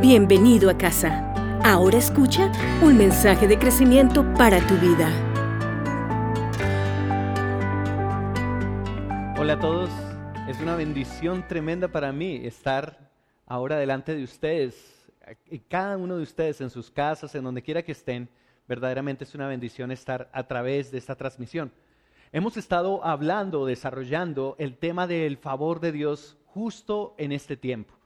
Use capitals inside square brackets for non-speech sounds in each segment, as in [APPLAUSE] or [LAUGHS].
Bienvenido a casa. Ahora escucha un mensaje de crecimiento para tu vida. Hola a todos, es una bendición tremenda para mí estar ahora delante de ustedes, cada uno de ustedes en sus casas, en donde quiera que estén, verdaderamente es una bendición estar a través de esta transmisión. Hemos estado hablando, desarrollando el tema del favor de Dios justo en este tiempo.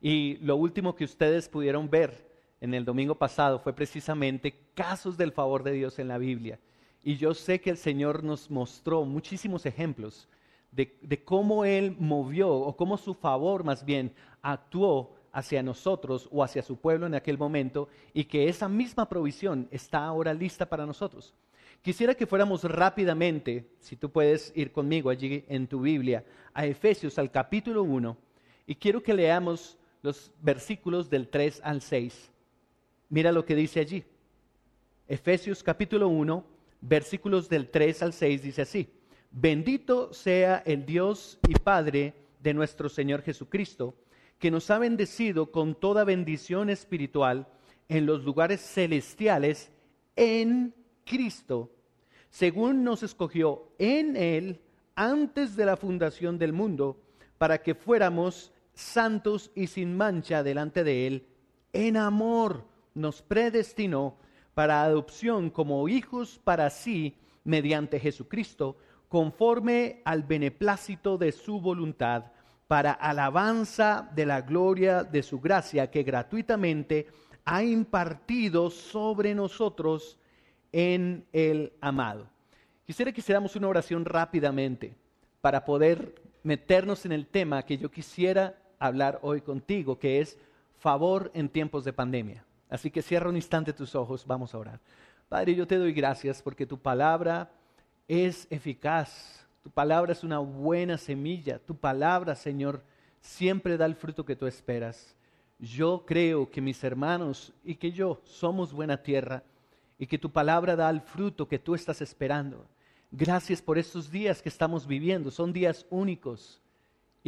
Y lo último que ustedes pudieron ver en el domingo pasado fue precisamente casos del favor de Dios en la Biblia. Y yo sé que el Señor nos mostró muchísimos ejemplos de, cómo Él movió o cómo su favor más bien actuó hacia nosotros o hacia su pueblo en aquel momento y que esa misma provisión está ahora lista para nosotros. Quisiera que fuéramos rápidamente, si tú puedes ir conmigo allí en tu Biblia, a Efesios al capítulo 1 y quiero que leamos los versículos del 3 al 6. Mira lo que dice allí. Efesios capítulo 1, versículos del 3 al 6 dice así. Bendito sea el Dios y Padre de nuestro Señor Jesucristo, que nos ha bendecido con toda bendición espiritual en los lugares celestiales en Cristo, según nos escogió en Él antes de la fundación del mundo, para que fuéramos santos y sin mancha delante de Él, en amor nos predestinó para adopción como hijos para sí mediante Jesucristo, conforme al beneplácito de su voluntad, para alabanza de la gloria de su gracia que gratuitamente ha impartido sobre nosotros en el amado. Quisiera que hiciéramos una oración rápidamente para poder meternos en el tema que yo quisiera hablar hoy contigo, que es favor en tiempos de pandemia. Así que cierra un instante tus ojos, vamos a orar. Padre, yo te doy gracias porque tu palabra es eficaz, tu palabra es una buena semilla, tu palabra, Señor, siempre da el fruto que tú esperas. Yo creo que mis hermanos y que yo somos buena tierra y que tu palabra da el fruto que tú estás esperando. Gracias por estos días que estamos viviendo, son días únicos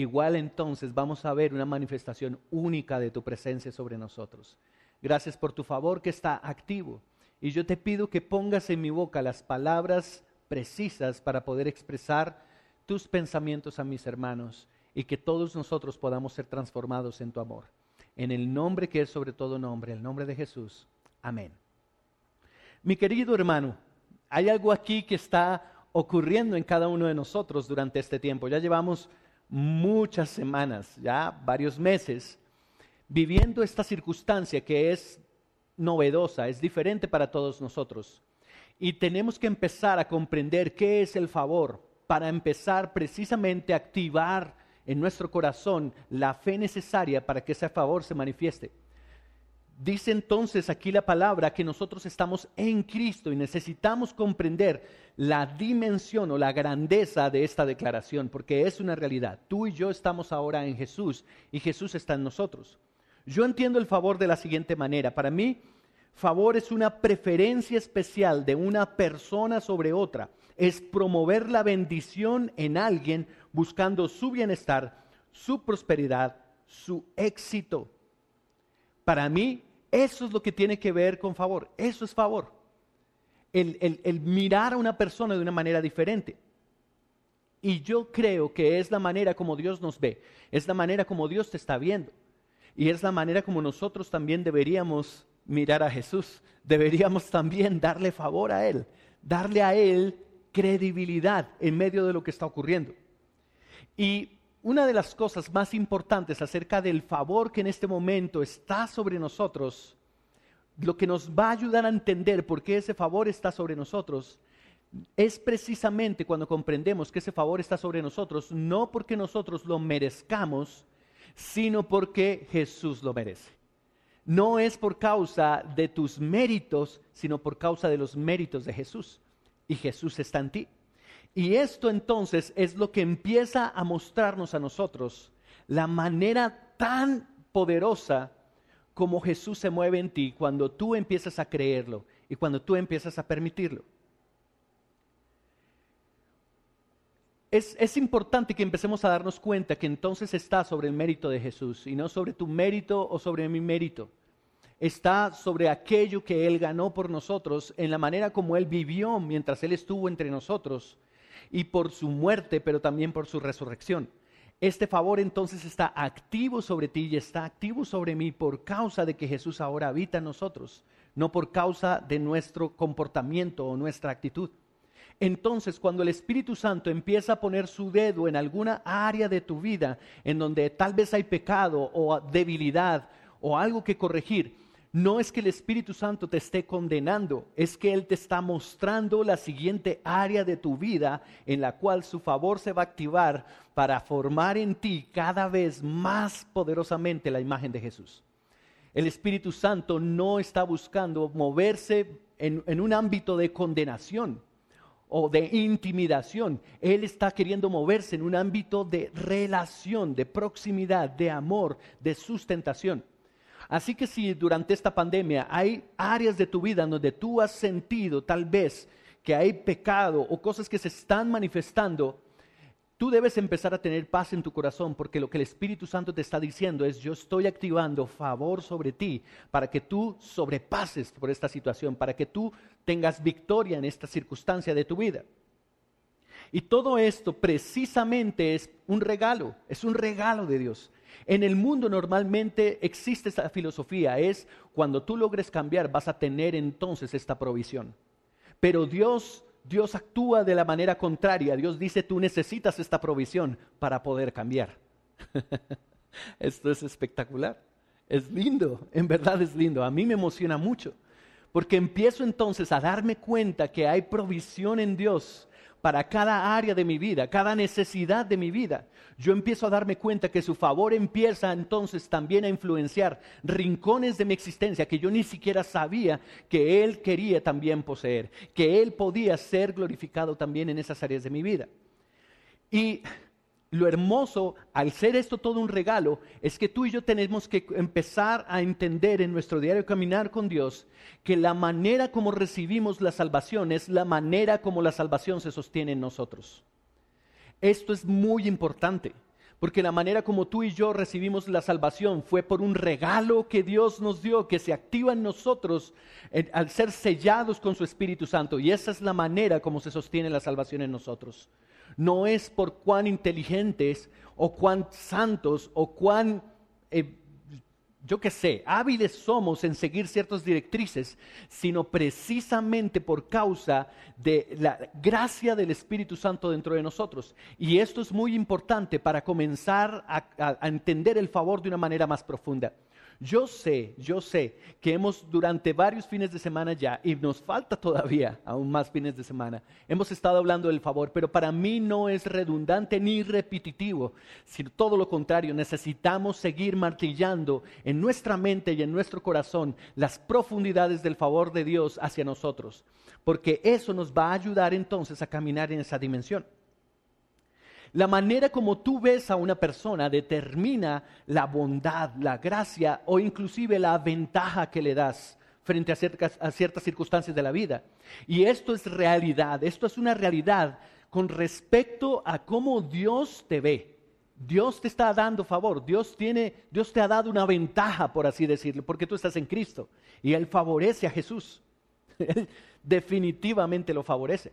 igual entonces vamos a ver una manifestación única de tu presencia sobre nosotros. Gracias por tu favor que está activo. Y yo te pido que pongas en mi boca las palabras precisas para poder expresar tus pensamientos a mis hermanos y que todos nosotros podamos ser transformados en tu amor. En el nombre que es sobre todo nombre, el nombre de Jesús. Amén. Mi querido hermano, hay algo aquí que está ocurriendo en cada uno de nosotros durante este tiempo. Ya llevamos muchas semanas, ya varios meses, viviendo esta circunstancia que es novedosa, es diferente para todos nosotros. Y tenemos que empezar a comprender qué es el favor para empezar precisamente a activar en nuestro corazón la fe necesaria para que ese favor se manifieste. Dice entonces aquí la palabra que nosotros estamos en Cristo y necesitamos comprender la dimensión o la grandeza de esta declaración, porque es una realidad. Tú y yo estamos ahora en Jesús y Jesús está en nosotros. Yo entiendo el favor de la siguiente manera. Para mí, favor es una preferencia especial de una persona sobre otra. Es promover la bendición en alguien buscando su bienestar, su prosperidad, su éxito. Para mí, eso es lo que tiene que ver con favor. Eso es favor. El, mirar a una persona de una manera diferente. Y yo creo que es la manera como Dios nos ve. Es la manera como Dios te está viendo. Y es la manera como nosotros también deberíamos mirar a Jesús. Deberíamos también darle favor a Él. Darle a Él credibilidad en medio de lo que está ocurriendo. Y una de las cosas más importantes acerca del favor que en este momento está sobre nosotros, lo que nos va a ayudar a entender por qué ese favor está sobre nosotros, es precisamente cuando comprendemos que ese favor está sobre nosotros, no porque nosotros lo merezcamos, sino porque Jesús lo merece. No es por causa de tus méritos, sino por causa de los méritos de Jesús. Y Jesús está en ti. Y esto entonces es lo que empieza a mostrarnos a nosotros la manera tan poderosa como Jesús se mueve en ti cuando tú empiezas a creerlo y cuando tú empiezas a permitirlo. es, importante que empecemos a darnos cuenta que entonces está sobre el mérito de Jesús y no sobre tu mérito o sobre mi mérito. Está sobre aquello que Él ganó por nosotros en la manera como Él vivió mientras Él estuvo entre nosotros y por su muerte, pero también por su resurrección. Este favor entonces está activo sobre ti y está activo sobre mí por causa de que Jesús ahora habita en nosotros, no por causa de nuestro comportamiento o nuestra actitud. Entonces, cuando el Espíritu Santo empieza a poner su dedo en alguna área de tu vida en donde tal vez hay pecado o debilidad o algo que corregir, no es que el Espíritu Santo te esté condenando, es que Él te está mostrando la siguiente área de tu vida en la cual su favor se va a activar para formar en ti cada vez más poderosamente la imagen de Jesús. El Espíritu Santo no está buscando moverse en, en un ámbito de condenación o de intimidación. Él está queriendo moverse en un ámbito de relación, de proximidad, de amor, de sustentación. Así que si durante esta pandemia hay áreas de tu vida donde tú has sentido tal vez que hay pecado o cosas que se están manifestando, tú debes empezar a tener paz en tu corazón porque lo que el Espíritu Santo te está diciendo es yo estoy activando favor sobre ti para que tú sobrepases por esta situación, para que tú tengas victoria en esta circunstancia de tu vida. Y todo esto precisamente es un regalo, es un regalo de Dios. En el mundo normalmente existe esa filosofía, es cuando tú logres cambiar vas a tener entonces esta provisión. Pero Dios Dios actúa de la manera contraria. Dios dice, tú necesitas esta provisión para poder cambiar. [LAUGHS] Esto es espectacular. Es lindo, en verdad es lindo. A mí me emociona mucho. Porque empiezo entonces a darme cuenta que hay provisión en Dios para cada área de mi vida, cada necesidad de mi vida. Yo empiezo a darme cuenta que su favor empieza entonces también a influenciar rincones de mi existencia que yo ni siquiera sabía que Él quería también poseer, que Él podía ser glorificado también en esas áreas de mi vida. Y lo hermoso, al ser esto todo un regalo, es que tú y yo tenemos que empezar a entender en nuestro diario caminar con Dios que la manera como recibimos la salvación es la manera como la salvación se sostiene en nosotros. Esto es muy importante, porque la manera como tú y yo recibimos la salvación fue por un regalo que Dios nos dio, que se activa en nosotros al ser sellados con su Espíritu Santo. Y esa es la manera como se sostiene la salvación en nosotros no es por cuán inteligentes o cuán santos o cuán, eh, yo qué sé, hábiles somos en seguir ciertas directrices, sino precisamente por causa de la gracia del Espíritu Santo dentro de nosotros. Y esto es muy importante para comenzar a entender el favor de una manera más profunda. Yo sé, yo sé que hemos durante varios fines de semana ya, y nos falta todavía aún más fines de semana, hemos estado hablando del favor, pero para mí no es redundante ni repetitivo, sino todo lo contrario, necesitamos seguir martillando en nuestra mente y en nuestro corazón las profundidades del favor de Dios hacia nosotros, porque eso nos va a ayudar entonces a caminar en esa dimensión. La manera como tú ves a una persona determina la bondad, la gracia o inclusive la ventaja que le das frente a ciertas, circunstancias de la vida. Y esto es realidad, esto es una realidad con respecto a cómo Dios te ve. Dios te está dando favor, Dios tiene, Dios te ha dado una ventaja, por así decirlo, porque tú estás en Cristo y Él favorece a Jesús. [LAUGHS] Él definitivamente lo favorece.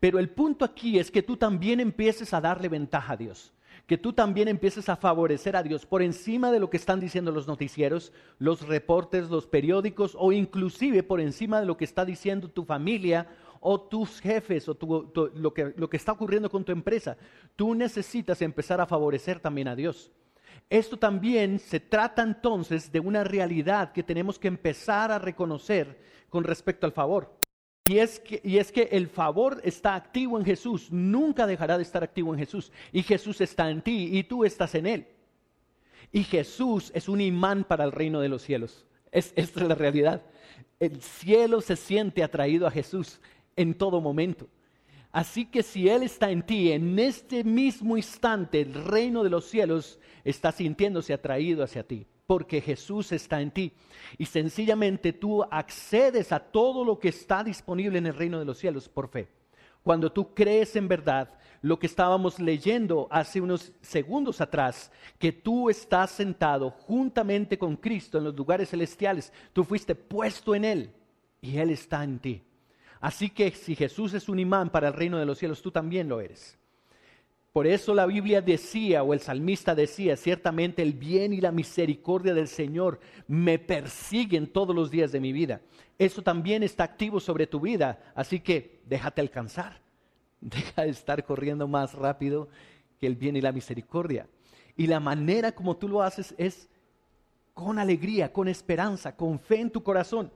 Pero el punto aquí es que tú también empieces a darle ventaja a Dios, que tú también empieces a favorecer a Dios por encima de lo que están diciendo los noticieros, los reportes, los periódicos o inclusive por encima de lo que está diciendo tu familia o tus jefes o lo, que, está ocurriendo con tu empresa. Tú necesitas empezar a favorecer también a Dios. Esto también se trata entonces de una realidad que tenemos que empezar a reconocer con respecto al favor. Y es, que, y es que el favor está activo en Jesús, nunca dejará de estar activo en Jesús. Y Jesús está en ti y tú estás en Él. Y Jesús es un imán para el reino de los cielos. Es, esta es la realidad. El cielo se siente atraído a Jesús en todo momento. Así que si Él está en ti, en este mismo instante el reino de los cielos está sintiéndose atraído hacia ti porque Jesús está en ti. Y sencillamente tú accedes a todo lo que está disponible en el reino de los cielos por fe. cuando tú crees en verdad lo que estábamos leyendo hace unos segundos atrás, que tú estás sentado juntamente con Cristo en los lugares celestiales, tú fuiste puesto en Él y Él está en ti. Así que si Jesús es un imán para el reino de los cielos, tú también lo eres. Por eso la Biblia decía, o el salmista decía, ciertamente el bien y la misericordia del Señor me persiguen todos los días de mi vida. Eso también está activo sobre tu vida, así que déjate alcanzar. [LAUGHS] Deja de estar corriendo más rápido que el bien y la misericordia. Y la manera como tú lo haces es con alegría, con esperanza, con fe en tu corazón.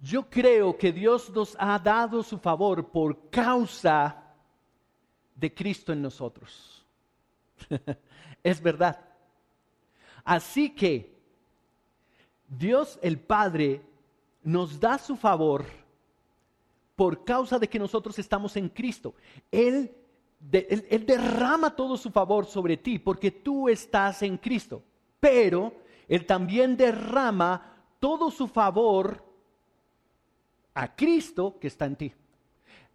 Yo creo que Dios nos ha dado su favor por causa de Cristo en nosotros. [LAUGHS] es verdad. Así que Dios el Padre nos da su favor por causa de que nosotros estamos en Cristo. Él, él, derrama todo su favor sobre ti porque tú estás en Cristo. Pero Él también derrama todo su favor a Cristo que está en ti.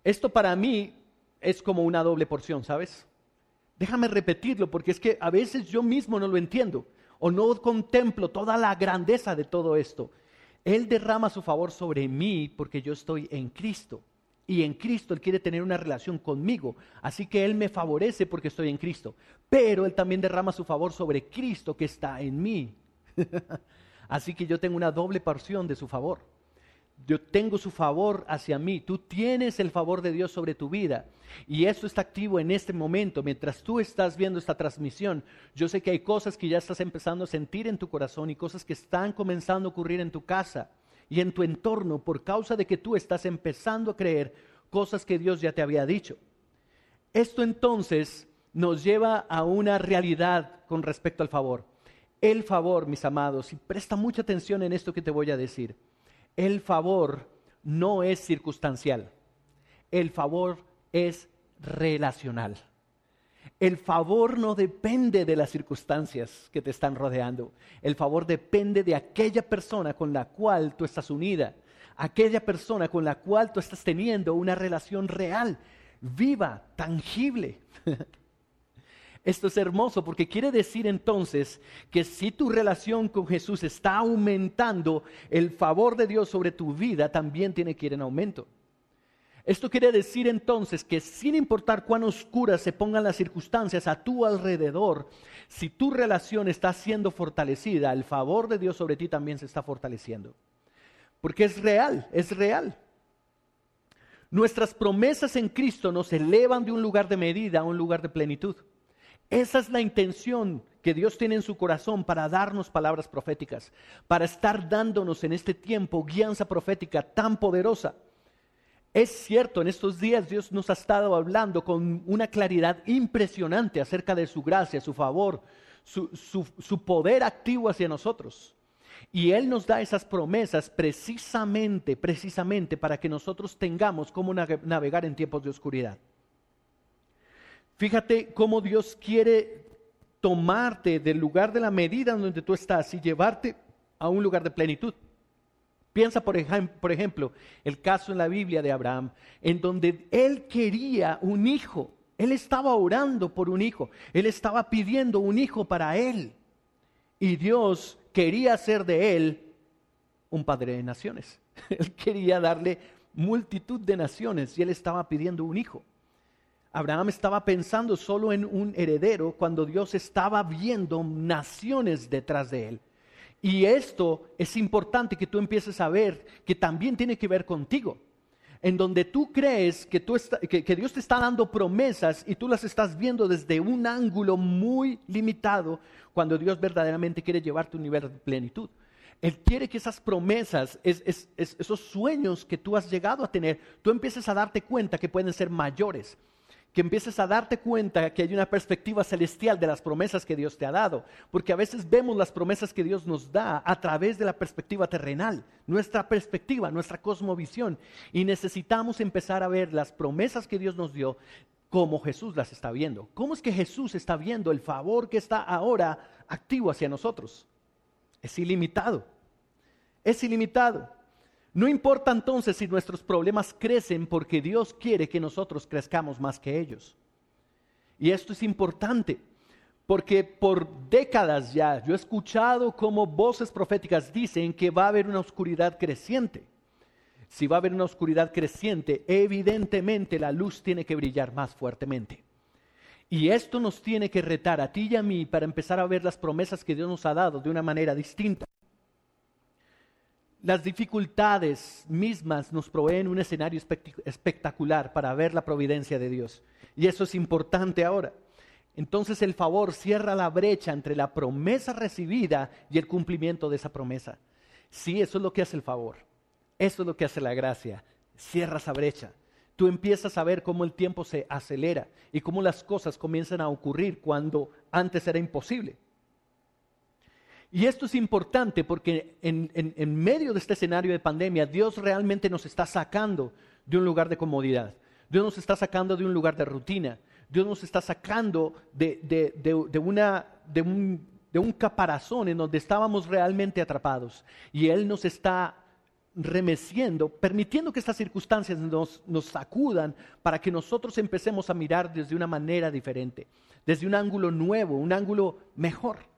Esto para mí es como una doble porción, ¿sabes? Déjame repetirlo porque es que a veces yo mismo no lo entiendo o no contemplo toda la grandeza de todo esto. Él derrama su favor sobre mí porque yo estoy en Cristo. Y en Cristo Él quiere tener una relación conmigo. Así que Él me favorece porque estoy en Cristo. Pero Él también derrama su favor sobre Cristo que está en mí. [LAUGHS] Así que yo tengo una doble porción de su favor yo tengo su favor hacia mí, tú tienes el favor de Dios sobre tu vida. Y eso está activo en este momento. Mientras tú estás viendo esta transmisión, yo sé que hay cosas que ya estás empezando a sentir en tu corazón y cosas que están comenzando a ocurrir en tu casa y en tu entorno por causa de que tú estás empezando a creer cosas que Dios ya te había dicho. Esto entonces nos lleva a una realidad con respecto al favor. El favor, mis amados, y presta mucha atención en esto que te voy a decir el favor no es circunstancial, el favor es relacional. El favor no depende de las circunstancias que te están rodeando. El favor depende de aquella persona con la cual tú estás unida, aquella persona con la cual tú estás teniendo una relación real, viva, tangible. [LAUGHS] Esto es hermoso porque quiere decir entonces que si tu relación con Jesús está aumentando, el favor de Dios sobre tu vida también tiene que ir en aumento. Esto quiere decir entonces que sin importar cuán oscuras se pongan las circunstancias a tu alrededor, si tu relación está siendo fortalecida, el favor de Dios sobre ti también se está fortaleciendo. Porque es real, es real. Nuestras promesas en Cristo nos elevan de un lugar de medida a un lugar de plenitud. Esa es la intención que Dios tiene en su corazón para darnos palabras proféticas, para estar dándonos en este tiempo guianza profética tan poderosa. Es cierto, en estos días Dios nos ha estado hablando con una claridad impresionante acerca de su gracia, su favor, su, poder activo hacia nosotros. Y Él nos da esas promesas precisamente, precisamente para que nosotros tengamos cómo navegar en tiempos de oscuridad. Fíjate cómo Dios quiere tomarte del lugar de la medida donde tú estás y llevarte a un lugar de plenitud. Piensa, por, por ejemplo, el caso en la Biblia de Abraham, en donde él quería un hijo. Él estaba orando por un hijo. Él estaba pidiendo un hijo para él. Y Dios quería hacer de él un padre de naciones. [LAUGHS] Él quería darle multitud de naciones y él estaba pidiendo un hijo. Abraham estaba pensando solo en un heredero cuando Dios estaba viendo naciones detrás de él. Y esto es importante que tú empieces a ver que también tiene que ver contigo. En donde tú crees que, tú que, Dios te está dando promesas y tú las estás viendo desde un ángulo muy limitado, cuando Dios verdaderamente quiere llevarte a un nivel de plenitud. Él quiere que esas promesas, esos sueños que tú has llegado a tener, tú empieces a darte cuenta que pueden ser mayores que empieces a darte cuenta que hay una perspectiva celestial de las promesas que Dios te ha dado, porque a veces vemos las promesas que Dios nos da a través de la perspectiva terrenal, nuestra perspectiva, nuestra cosmovisión, y necesitamos empezar a ver las promesas que Dios nos dio como Jesús las está viendo. ¿Cómo es que Jesús está viendo el favor que está ahora activo hacia nosotros? Es ilimitado, es ilimitado. No importa entonces si nuestros problemas crecen porque Dios quiere que nosotros crezcamos más que ellos. Y esto es importante porque por décadas ya yo he escuchado como voces proféticas dicen que va a haber una oscuridad creciente. Si va a haber una oscuridad creciente, evidentemente la luz tiene que brillar más fuertemente. Y esto nos tiene que retar a ti y a mí para empezar a ver las promesas que Dios nos ha dado de una manera distinta. Las dificultades mismas nos proveen un escenario espectacular para ver la providencia de Dios. Y eso es importante ahora. Entonces el favor cierra la brecha entre la promesa recibida y el cumplimiento de esa promesa. Sí, eso es lo que hace el favor. Eso es lo que hace la gracia. Cierra esa brecha. Tú empiezas a ver cómo el tiempo se acelera y cómo las cosas comienzan a ocurrir cuando antes era imposible. Y esto es importante porque en, medio de este escenario de pandemia, Dios realmente nos está sacando de un lugar de comodidad. Dios nos está sacando de un lugar de rutina. Dios nos está sacando de, una, un, de un caparazón en donde estábamos realmente atrapados. Y Él nos está remeciendo, permitiendo que estas circunstancias nos, nos, sacudan para que nosotros empecemos a mirar desde una manera diferente, desde un ángulo nuevo, un ángulo mejor.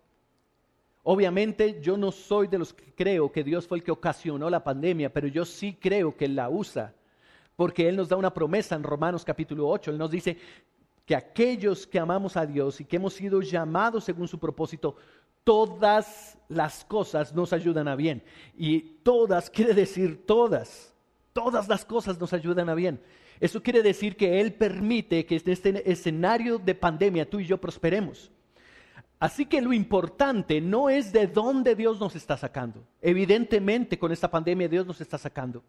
Obviamente yo no soy de los que creo que Dios fue el que ocasionó la pandemia, pero yo sí creo que Él la usa, porque Él nos da una promesa en Romanos capítulo 8, Él nos dice que aquellos que amamos a Dios y que hemos sido llamados según su propósito, todas las cosas nos ayudan a bien. Y todas quiere decir todas, todas las cosas nos ayudan a bien. Eso quiere decir que Él permite que en este escenario de pandemia tú y yo prosperemos. Así que lo importante no es de dónde Dios nos está sacando. Evidentemente con esta pandemia Dios nos está sacando.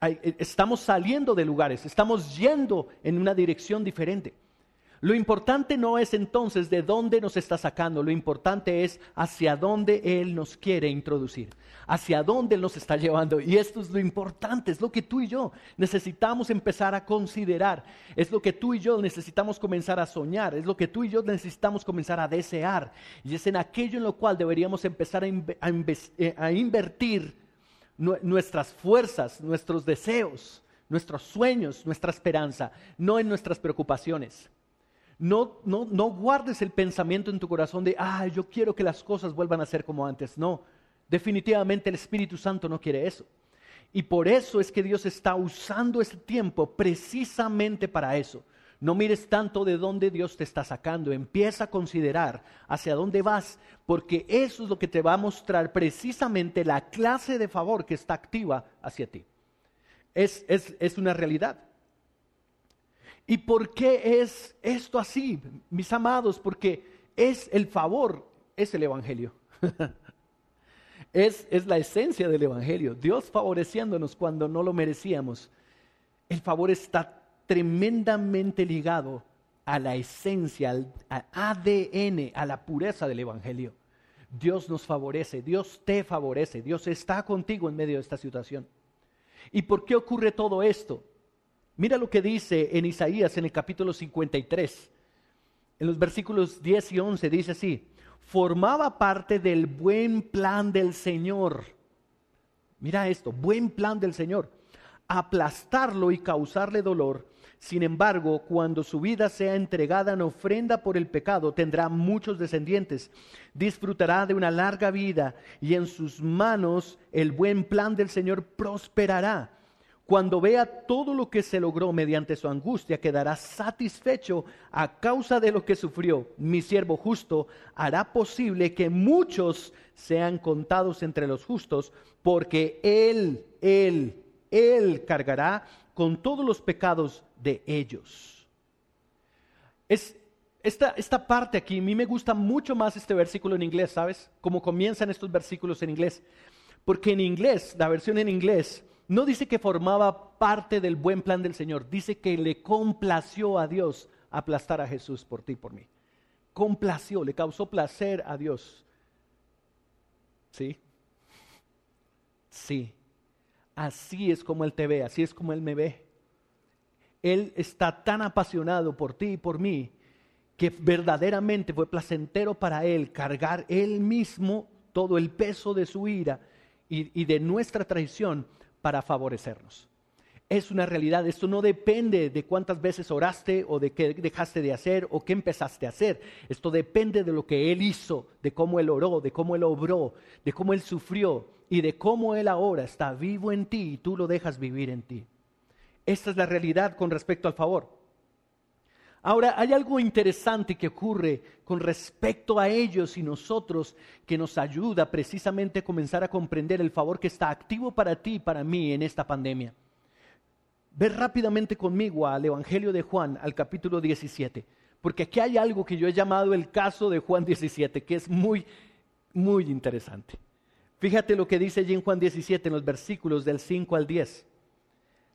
Eh, estamos saliendo de lugares, estamos yendo en una dirección diferente. Lo importante no es entonces de dónde nos está sacando, lo importante es hacia dónde Él nos quiere introducir, hacia dónde Él nos está llevando. Y esto es lo importante, es lo que tú y yo necesitamos empezar a considerar, es lo que tú y yo necesitamos comenzar a soñar, es lo que tú y yo necesitamos comenzar a desear. Y es en aquello en lo cual deberíamos empezar a, eh, a invertir nuestras fuerzas, nuestros deseos, nuestros sueños, nuestra esperanza, no en nuestras preocupaciones. No, no, no guardes el pensamiento en tu corazón de, ah, yo quiero que las cosas vuelvan a ser como antes. No, definitivamente el Espíritu Santo no quiere eso. Y por eso es que Dios está usando este tiempo precisamente para eso. No mires tanto de dónde Dios te está sacando, empieza a considerar hacia dónde vas, porque eso es lo que te va a mostrar precisamente la clase de favor que está activa hacia ti. Es, es, es una realidad. ¿Y por qué es esto así, mis amados? Porque es el favor, es el Evangelio. [LAUGHS] es, es la esencia del Evangelio. Dios favoreciéndonos cuando no lo merecíamos. El favor está tremendamente ligado a la esencia, al, ADN, a la pureza del Evangelio. Dios nos favorece, Dios te favorece, Dios está contigo en medio de esta situación. ¿Y por qué ocurre todo esto? Mira lo que dice en Isaías en el capítulo 53. En los versículos 10 y 11 dice así, formaba parte del buen plan del Señor. Mira esto, buen plan del Señor. Aplastarlo y causarle dolor. Sin embargo, cuando su vida sea entregada en ofrenda por el pecado, tendrá muchos descendientes. Disfrutará de una larga vida y en sus manos el buen plan del Señor prosperará cuando vea todo lo que se logró mediante su angustia, quedará satisfecho a causa de lo que sufrió. Mi siervo justo hará posible que muchos sean contados entre los justos, porque Él, Él, Él cargará con todos los pecados de ellos. Es, esta, esta parte aquí, a mí me gusta mucho más este versículo en inglés, ¿sabes? Como comienzan estos versículos en inglés. Porque en inglés, la versión en inglés, no dice que formaba parte del buen plan del Señor, dice que le complació a Dios aplastar a Jesús por ti y por mí. Complació, le causó placer a Dios. ¿Sí? Sí. Así es como Él te ve, así es como Él me ve. Él está tan apasionado por ti y por mí que verdaderamente fue placentero para Él cargar Él mismo todo el peso de su ira y, de nuestra traición para favorecernos. Es una realidad, esto no depende de cuántas veces oraste o de qué dejaste de hacer o qué empezaste a hacer. Esto depende de lo que Él hizo, de cómo Él oró, de cómo Él obró, de cómo Él sufrió y de cómo Él ahora está vivo en ti y tú lo dejas vivir en ti. Esta es la realidad con respecto al favor. Ahora, hay algo interesante que ocurre con respecto a ellos y nosotros que nos ayuda precisamente a comenzar a comprender el favor que está activo para ti y para mí en esta pandemia. Ve rápidamente conmigo al Evangelio de Juan, al capítulo 17, porque aquí hay algo que yo he llamado el caso de Juan 17, que es muy, muy interesante. Fíjate lo que dice allí en Juan 17, en los versículos del 5 al 10.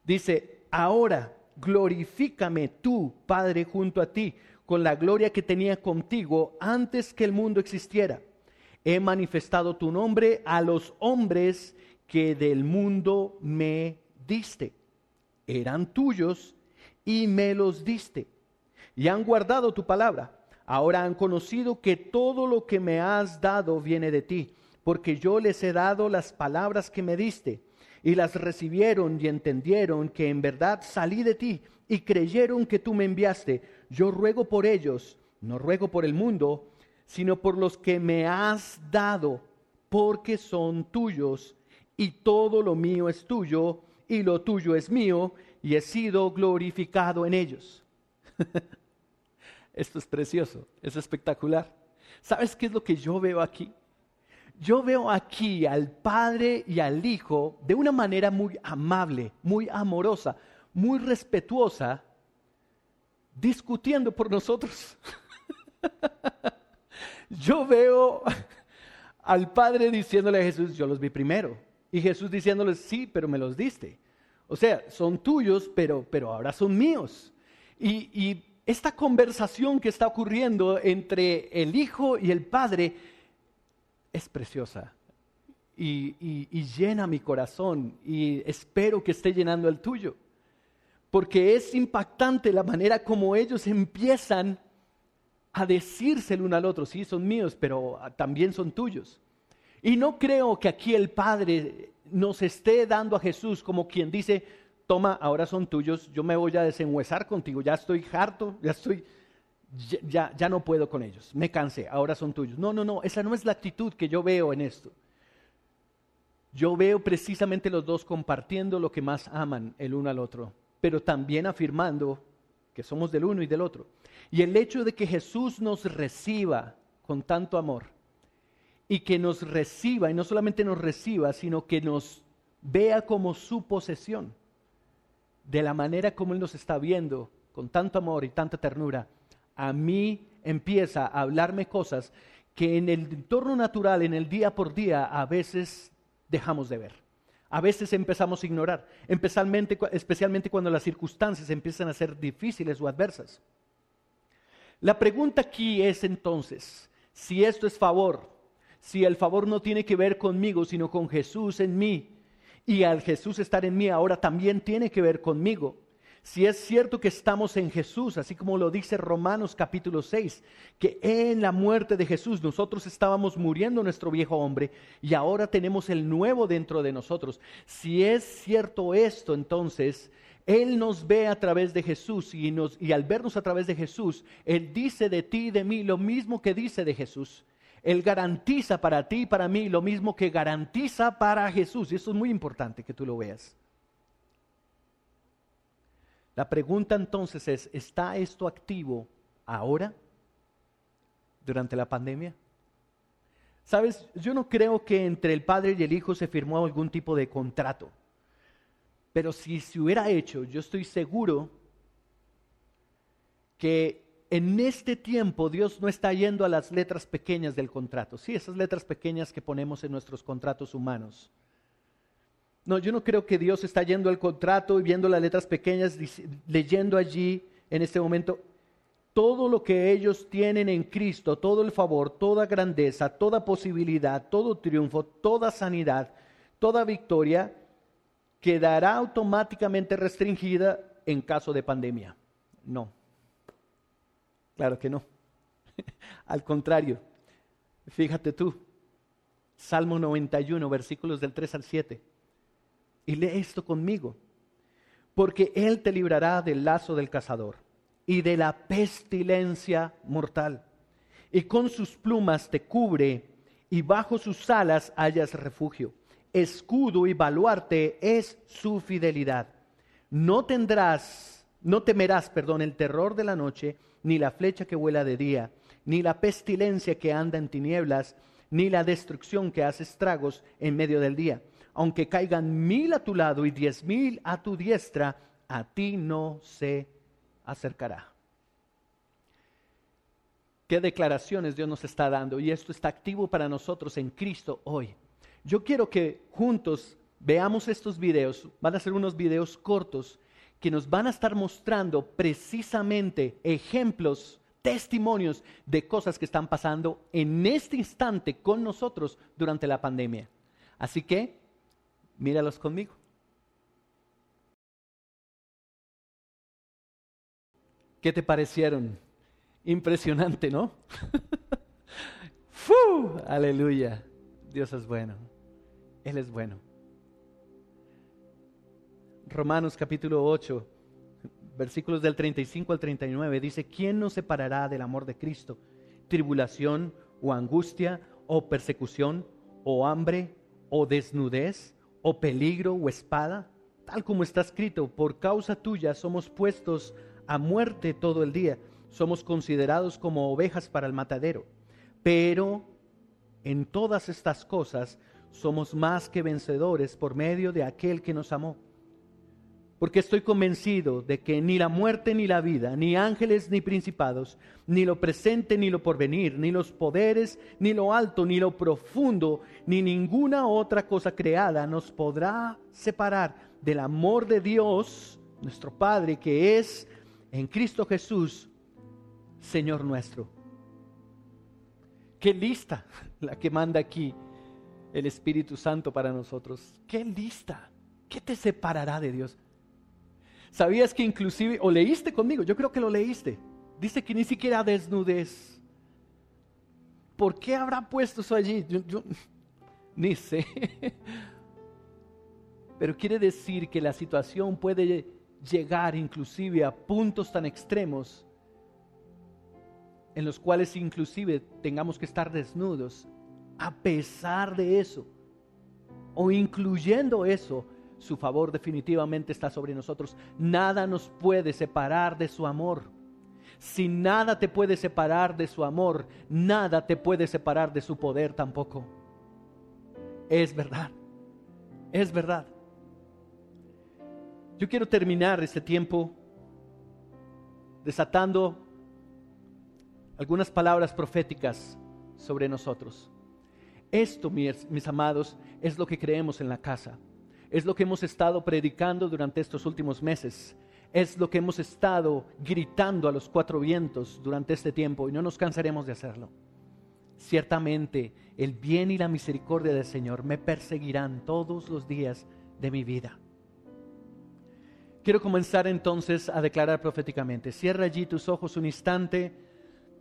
Dice, ahora glorifícame tú, Padre, junto a ti, con la gloria que tenía contigo antes que el mundo existiera. He manifestado tu nombre a los hombres que del mundo me diste. Eran tuyos y me los diste. Y han guardado tu palabra. Ahora han conocido que todo lo que me has dado viene de ti, porque yo les he dado las palabras que me diste y las recibieron y entendieron que en verdad salí de ti y creyeron que tú me enviaste. Yo ruego por ellos, no ruego por el mundo, sino por los que me has dado, porque son tuyos y todo lo mío es tuyo y lo tuyo es mío y he sido glorificado en ellos. [LAUGHS] Esto es precioso, es espectacular. ¿Sabes qué es lo que yo veo aquí? Yo veo aquí al Padre y al Hijo de una manera muy amable, muy amorosa, muy respetuosa, discutiendo por nosotros. [LAUGHS] yo veo al Padre diciéndole a Jesús, yo los vi primero. Y Jesús diciéndole, sí, pero me los diste. O sea, son tuyos, pero, pero ahora son míos. Y, y esta conversación que está ocurriendo entre el Hijo y el Padre, es preciosa y, llena mi corazón y espero que esté llenando el tuyo. Porque es impactante la manera como ellos empiezan a decirse el uno al otro, sí, son míos, pero también son tuyos. Y no creo que aquí el Padre nos esté dando a Jesús como quien dice, toma, ahora son tuyos, yo me voy a desenhuesar contigo, ya estoy harto, ya estoy ya, ya no puedo con ellos, me cansé, ahora son tuyos. No, no, no, esa no es la actitud que yo veo en esto. Yo veo precisamente los dos compartiendo lo que más aman el uno al otro, pero también afirmando que somos del uno y del otro. Y el hecho de que Jesús nos reciba con tanto amor y que nos reciba, y no solamente nos reciba, sino que nos vea como su posesión, de la manera como Él nos está viendo, con tanto amor y tanta ternura, a mí empieza a hablarme cosas que en el entorno natural, en el día por día, a veces dejamos de ver. A veces empezamos a ignorar, especialmente, cuando las circunstancias empiezan a ser difíciles o adversas. La pregunta aquí es entonces, si esto es favor, si el favor no tiene que ver conmigo, sino con Jesús en mí, y al Jesús estar en mí ahora también tiene que ver conmigo si es cierto que estamos en Jesús, así como lo dice Romanos capítulo 6, que en la muerte de Jesús nosotros estábamos muriendo nuestro viejo hombre y ahora tenemos el nuevo dentro de nosotros. Si es cierto esto, entonces Él nos ve a través de Jesús y, y al vernos a través de Jesús, Él dice de ti y de mí lo mismo que dice de Jesús. Él garantiza para ti y para mí lo mismo que garantiza para Jesús. Y eso es muy importante que tú lo veas. La pregunta entonces es, ¿está esto activo ahora, durante la pandemia? Sabes, yo no creo que entre el padre y el hijo se firmó algún tipo de contrato, pero si se hubiera hecho, yo estoy seguro que en este tiempo Dios no está yendo a las letras pequeñas del contrato, sí, esas letras pequeñas que ponemos en nuestros contratos humanos. No, yo no creo que Dios está yendo al contrato y viendo las letras pequeñas, leyendo allí en este momento todo lo que ellos tienen en Cristo, todo el favor, toda grandeza, toda posibilidad, todo triunfo, toda sanidad, toda victoria, quedará automáticamente restringida en caso de pandemia. No. Claro que no. [LAUGHS] Al contrario, fíjate tú, Salmo 91, versículos del 3 al 7. Y lee esto conmigo. Porque Él te librará del lazo del cazador y de la pestilencia mortal. Y con sus plumas te cubre y bajo sus alas hallas refugio. Escudo y baluarte es su fidelidad. No tendrás, no temerás, perdón, el terror de la noche, ni la flecha que vuela de día, ni la pestilencia que anda en tinieblas, ni la destrucción que hace estragos en medio del día. Aunque caigan mil a tu lado y diez mil a tu diestra, a ti no se acercará. ¿Qué declaraciones Dios nos está dando? Y esto está activo para nosotros en Cristo hoy. Yo quiero que juntos veamos estos videos. Van a ser unos videos cortos que nos van a estar mostrando precisamente ejemplos testimonios de cosas que están pasando en este instante con nosotros durante la pandemia. Así que, míralos conmigo. ¿Qué te parecieron? Impresionante, ¿no? [LAUGHS] ¡Fu! Aleluya. Dios es bueno. Él es bueno. Romanos capítulo 8 versículos del 35 al 39, dice, ¿quién nos separará del amor de Cristo? ¿Tribulación o angustia o persecución o hambre o desnudez o peligro o espada? Tal como está escrito, por causa tuya somos puestos a muerte todo el día, somos considerados como ovejas para el matadero. Pero en todas estas cosas somos más que vencedores por medio de aquel que nos amó porque estoy convencido de que ni la muerte ni la vida, ni ángeles ni principados, ni lo presente ni lo porvenir, ni los poderes, ni lo alto, ni lo profundo, ni ninguna otra cosa creada nos podrá separar del amor de Dios, nuestro Padre, que es en Cristo Jesús, Señor nuestro. Qué lista [LAUGHS] la que manda aquí el Espíritu Santo para nosotros. Qué lista. ¿Qué te separará de Dios? ¿Sabías que inclusive, o leíste conmigo, yo creo que lo leíste, dice que ni siquiera desnudez. ¿Por qué habrá puesto eso allí? Yo, [LAUGHS] ni sé. [LAUGHS] Pero quiere decir que la situación puede llegar inclusive a puntos tan extremos en los cuales inclusive tengamos que estar desnudos. A pesar de eso, o incluyendo eso, su favor definitivamente está sobre nosotros. Nada nos puede separar de su amor. Si nada te puede separar de su amor, nada te puede separar de su poder tampoco. Es verdad, es verdad. Yo quiero terminar este tiempo desatando algunas palabras proféticas sobre nosotros. Esto, mis, amados, es lo que creemos en la casa. Es lo que hemos estado predicando durante estos últimos meses. Es lo que hemos estado gritando a los cuatro vientos durante este tiempo y no nos cansaremos de hacerlo. Ciertamente el bien y la misericordia del Señor me perseguirán todos los días de mi vida. Quiero comenzar entonces a declarar proféticamente. Cierra allí tus ojos un instante,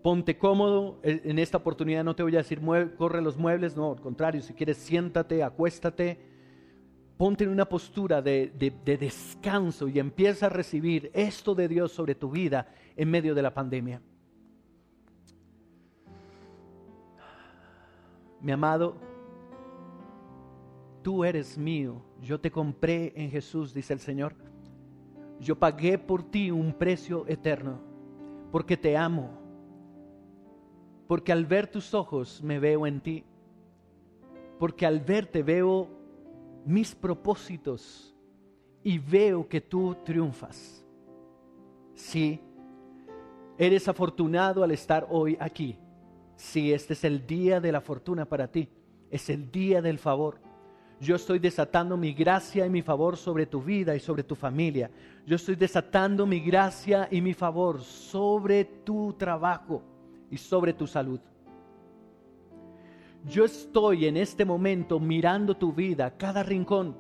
ponte cómodo. En esta oportunidad no te voy a decir corre los muebles, no, al contrario, si quieres siéntate, acuéstate ponte en una postura de, descanso y empieza a recibir esto de Dios sobre tu vida en medio de la pandemia. Mi amado, tú eres mío, yo te compré en Jesús, dice el Señor. Yo pagué por ti un precio eterno, porque te amo, porque al ver tus ojos me veo en ti, porque al verte veo mis propósitos y veo que tú triunfas. Sí, eres afortunado al estar hoy aquí. Sí, este es el día de la fortuna para ti. Es el día del favor. Yo estoy desatando mi gracia y mi favor sobre tu vida y sobre tu familia. Yo estoy desatando mi gracia y mi favor sobre tu trabajo y sobre tu salud. Yo estoy en este momento mirando tu vida, cada rincón,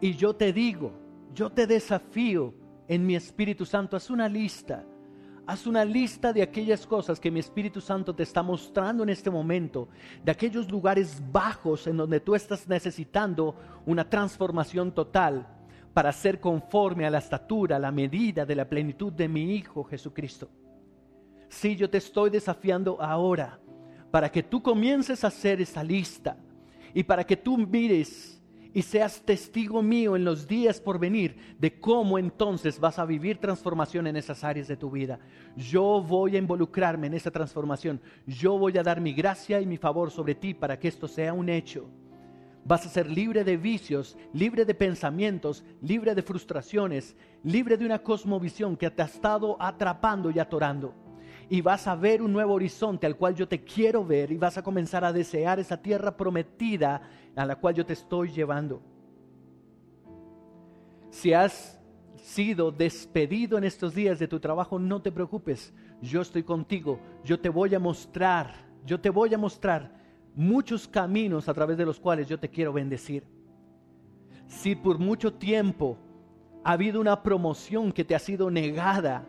y yo te digo, yo te desafío en mi Espíritu Santo, haz una lista, Haz una lista de aquellas cosas que mi Espíritu Santo te está mostrando en este momento, de aquellos lugares bajos en donde tú estás necesitando una transformación total para ser conforme a la estatura, la medida de la plenitud de mi Hijo Jesucristo. Sí, yo te estoy desafiando ahora para que tú comiences a hacer esa lista y para que tú mires y seas testigo mío en los días por venir de cómo entonces vas a vivir transformación en esas áreas de tu vida. Yo voy a involucrarme en esa transformación. Yo voy a dar mi gracia y mi favor sobre ti para que esto sea un hecho. Vas a ser libre de vicios, libre de pensamientos, libre de frustraciones, libre de una cosmovisión que te ha estado atrapando y atorando y vas a ver un nuevo horizonte al cual yo te quiero ver y vas a comenzar a desear esa tierra prometida a la cual yo te estoy llevando. Si has sido despedido en estos días de tu trabajo, no te preocupes, yo estoy contigo, yo te voy a mostrar, yo te voy a mostrar muchos caminos a través de los cuales yo te quiero bendecir. Si por mucho tiempo ha habido una promoción que te ha sido negada,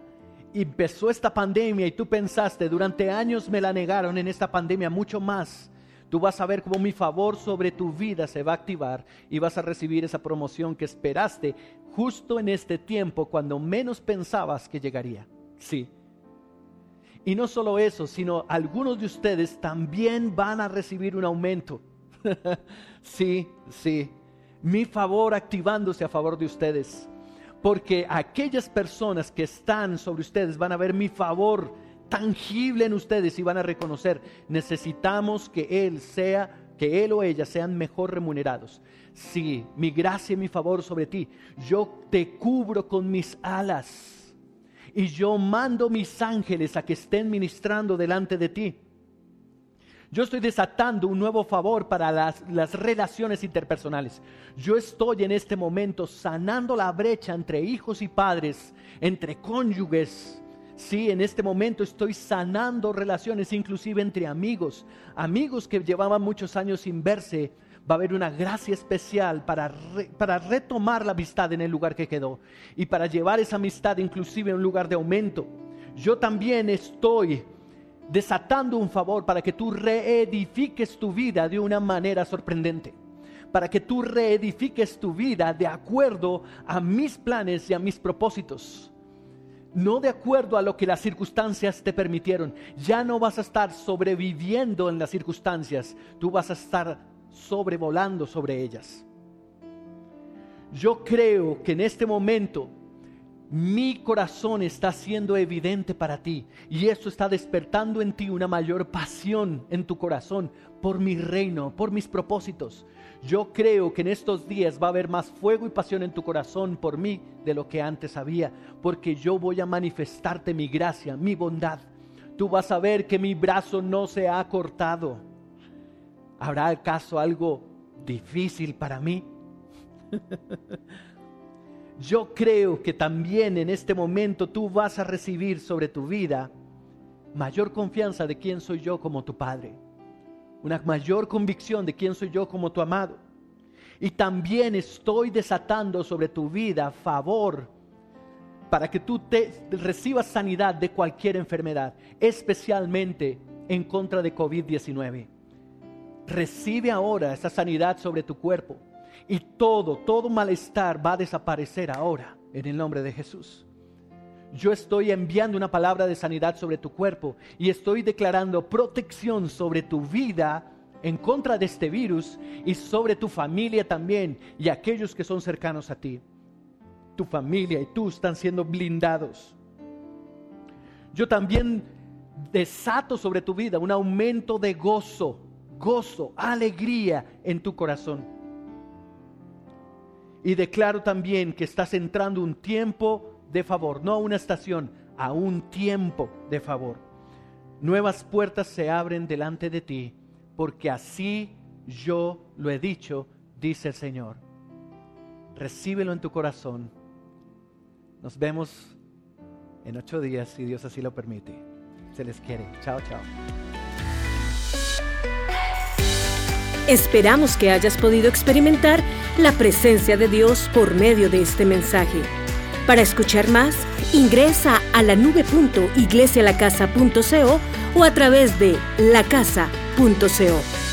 empezó esta pandemia y tú pensaste, durante años me la negaron en esta pandemia mucho más, tú vas a ver cómo mi favor sobre tu vida se va a activar y vas a recibir esa promoción que esperaste justo en este tiempo cuando menos pensabas que llegaría. Sí. Y no solo eso, sino algunos de ustedes también van a recibir un aumento. [LAUGHS] sí, sí. Mi favor activándose a favor de ustedes porque aquellas personas que están sobre ustedes van a ver mi favor tangible en ustedes y van a reconocer, necesitamos que Él sea, que Él o ella sean mejor remunerados. Sí, mi gracia y mi favor sobre ti, yo te cubro con mis alas y yo mando mis ángeles a que estén ministrando delante de ti. Yo estoy desatando un nuevo favor para las, relaciones interpersonales. Yo estoy en este momento sanando la brecha entre hijos y padres, entre cónyuges. Sí, en este momento estoy sanando relaciones inclusive entre amigos. Amigos que llevaban muchos años sin verse. Va a haber una gracia especial para, para retomar la amistad en el lugar que quedó y para llevar esa amistad inclusive a un lugar de aumento. Yo también estoy desatando un favor para que tú reedifiques tu vida de una manera sorprendente, para que tú reedifiques tu vida de acuerdo a mis planes y a mis propósitos. No de acuerdo a lo que las circunstancias te permitieron. Ya no vas a estar sobreviviendo en las circunstancias, tú vas a estar sobrevolando sobre ellas. Yo creo que en este momento mi corazón está siendo evidente para ti y eso está despertando en ti una mayor pasión en tu corazón por mi reino, por mis propósitos. Yo creo que en estos días va a haber más fuego y pasión en tu corazón por mí de lo que antes había, porque yo voy a manifestarte mi gracia, mi bondad. Tú vas a ver que mi brazo no se ha cortado. ¿Habrá acaso algo difícil para mí? [LAUGHS] yo creo que también en este momento tú vas a recibir sobre tu vida mayor confianza de quién soy yo como tu Padre, una mayor convicción de quién soy yo como tu amado. Y también estoy desatando sobre tu vida favor para que tú te recibas sanidad de cualquier enfermedad, especialmente en contra de COVID-19. Recibe ahora esa sanidad sobre tu cuerpo y todo, todo malestar va a desaparecer ahora en el nombre de Jesús. Yo estoy enviando una palabra de sanidad sobre tu cuerpo y estoy declarando protección sobre tu vida en contra de este virus y sobre tu familia también y aquellos que son cercanos a ti. Tu familia y tú están siendo blindados. Yo también desato sobre tu vida un aumento de gozo, gozo, alegría en tu corazón. Y declaro también que estás entrando un tiempo de favor, no a una estación, a un tiempo de favor. Nuevas puertas se abren delante de ti, porque así yo lo he dicho, dice el Señor. Recíbelo en tu corazón. Nos vemos en ocho días, si Dios así lo permite. Se les quiere. Chao, chao. Esperamos que hayas podido experimentar la presencia de Dios por medio de este mensaje. Para escuchar más, ingresa a la nube.iglesialacasa.co o a través de lacasa.co.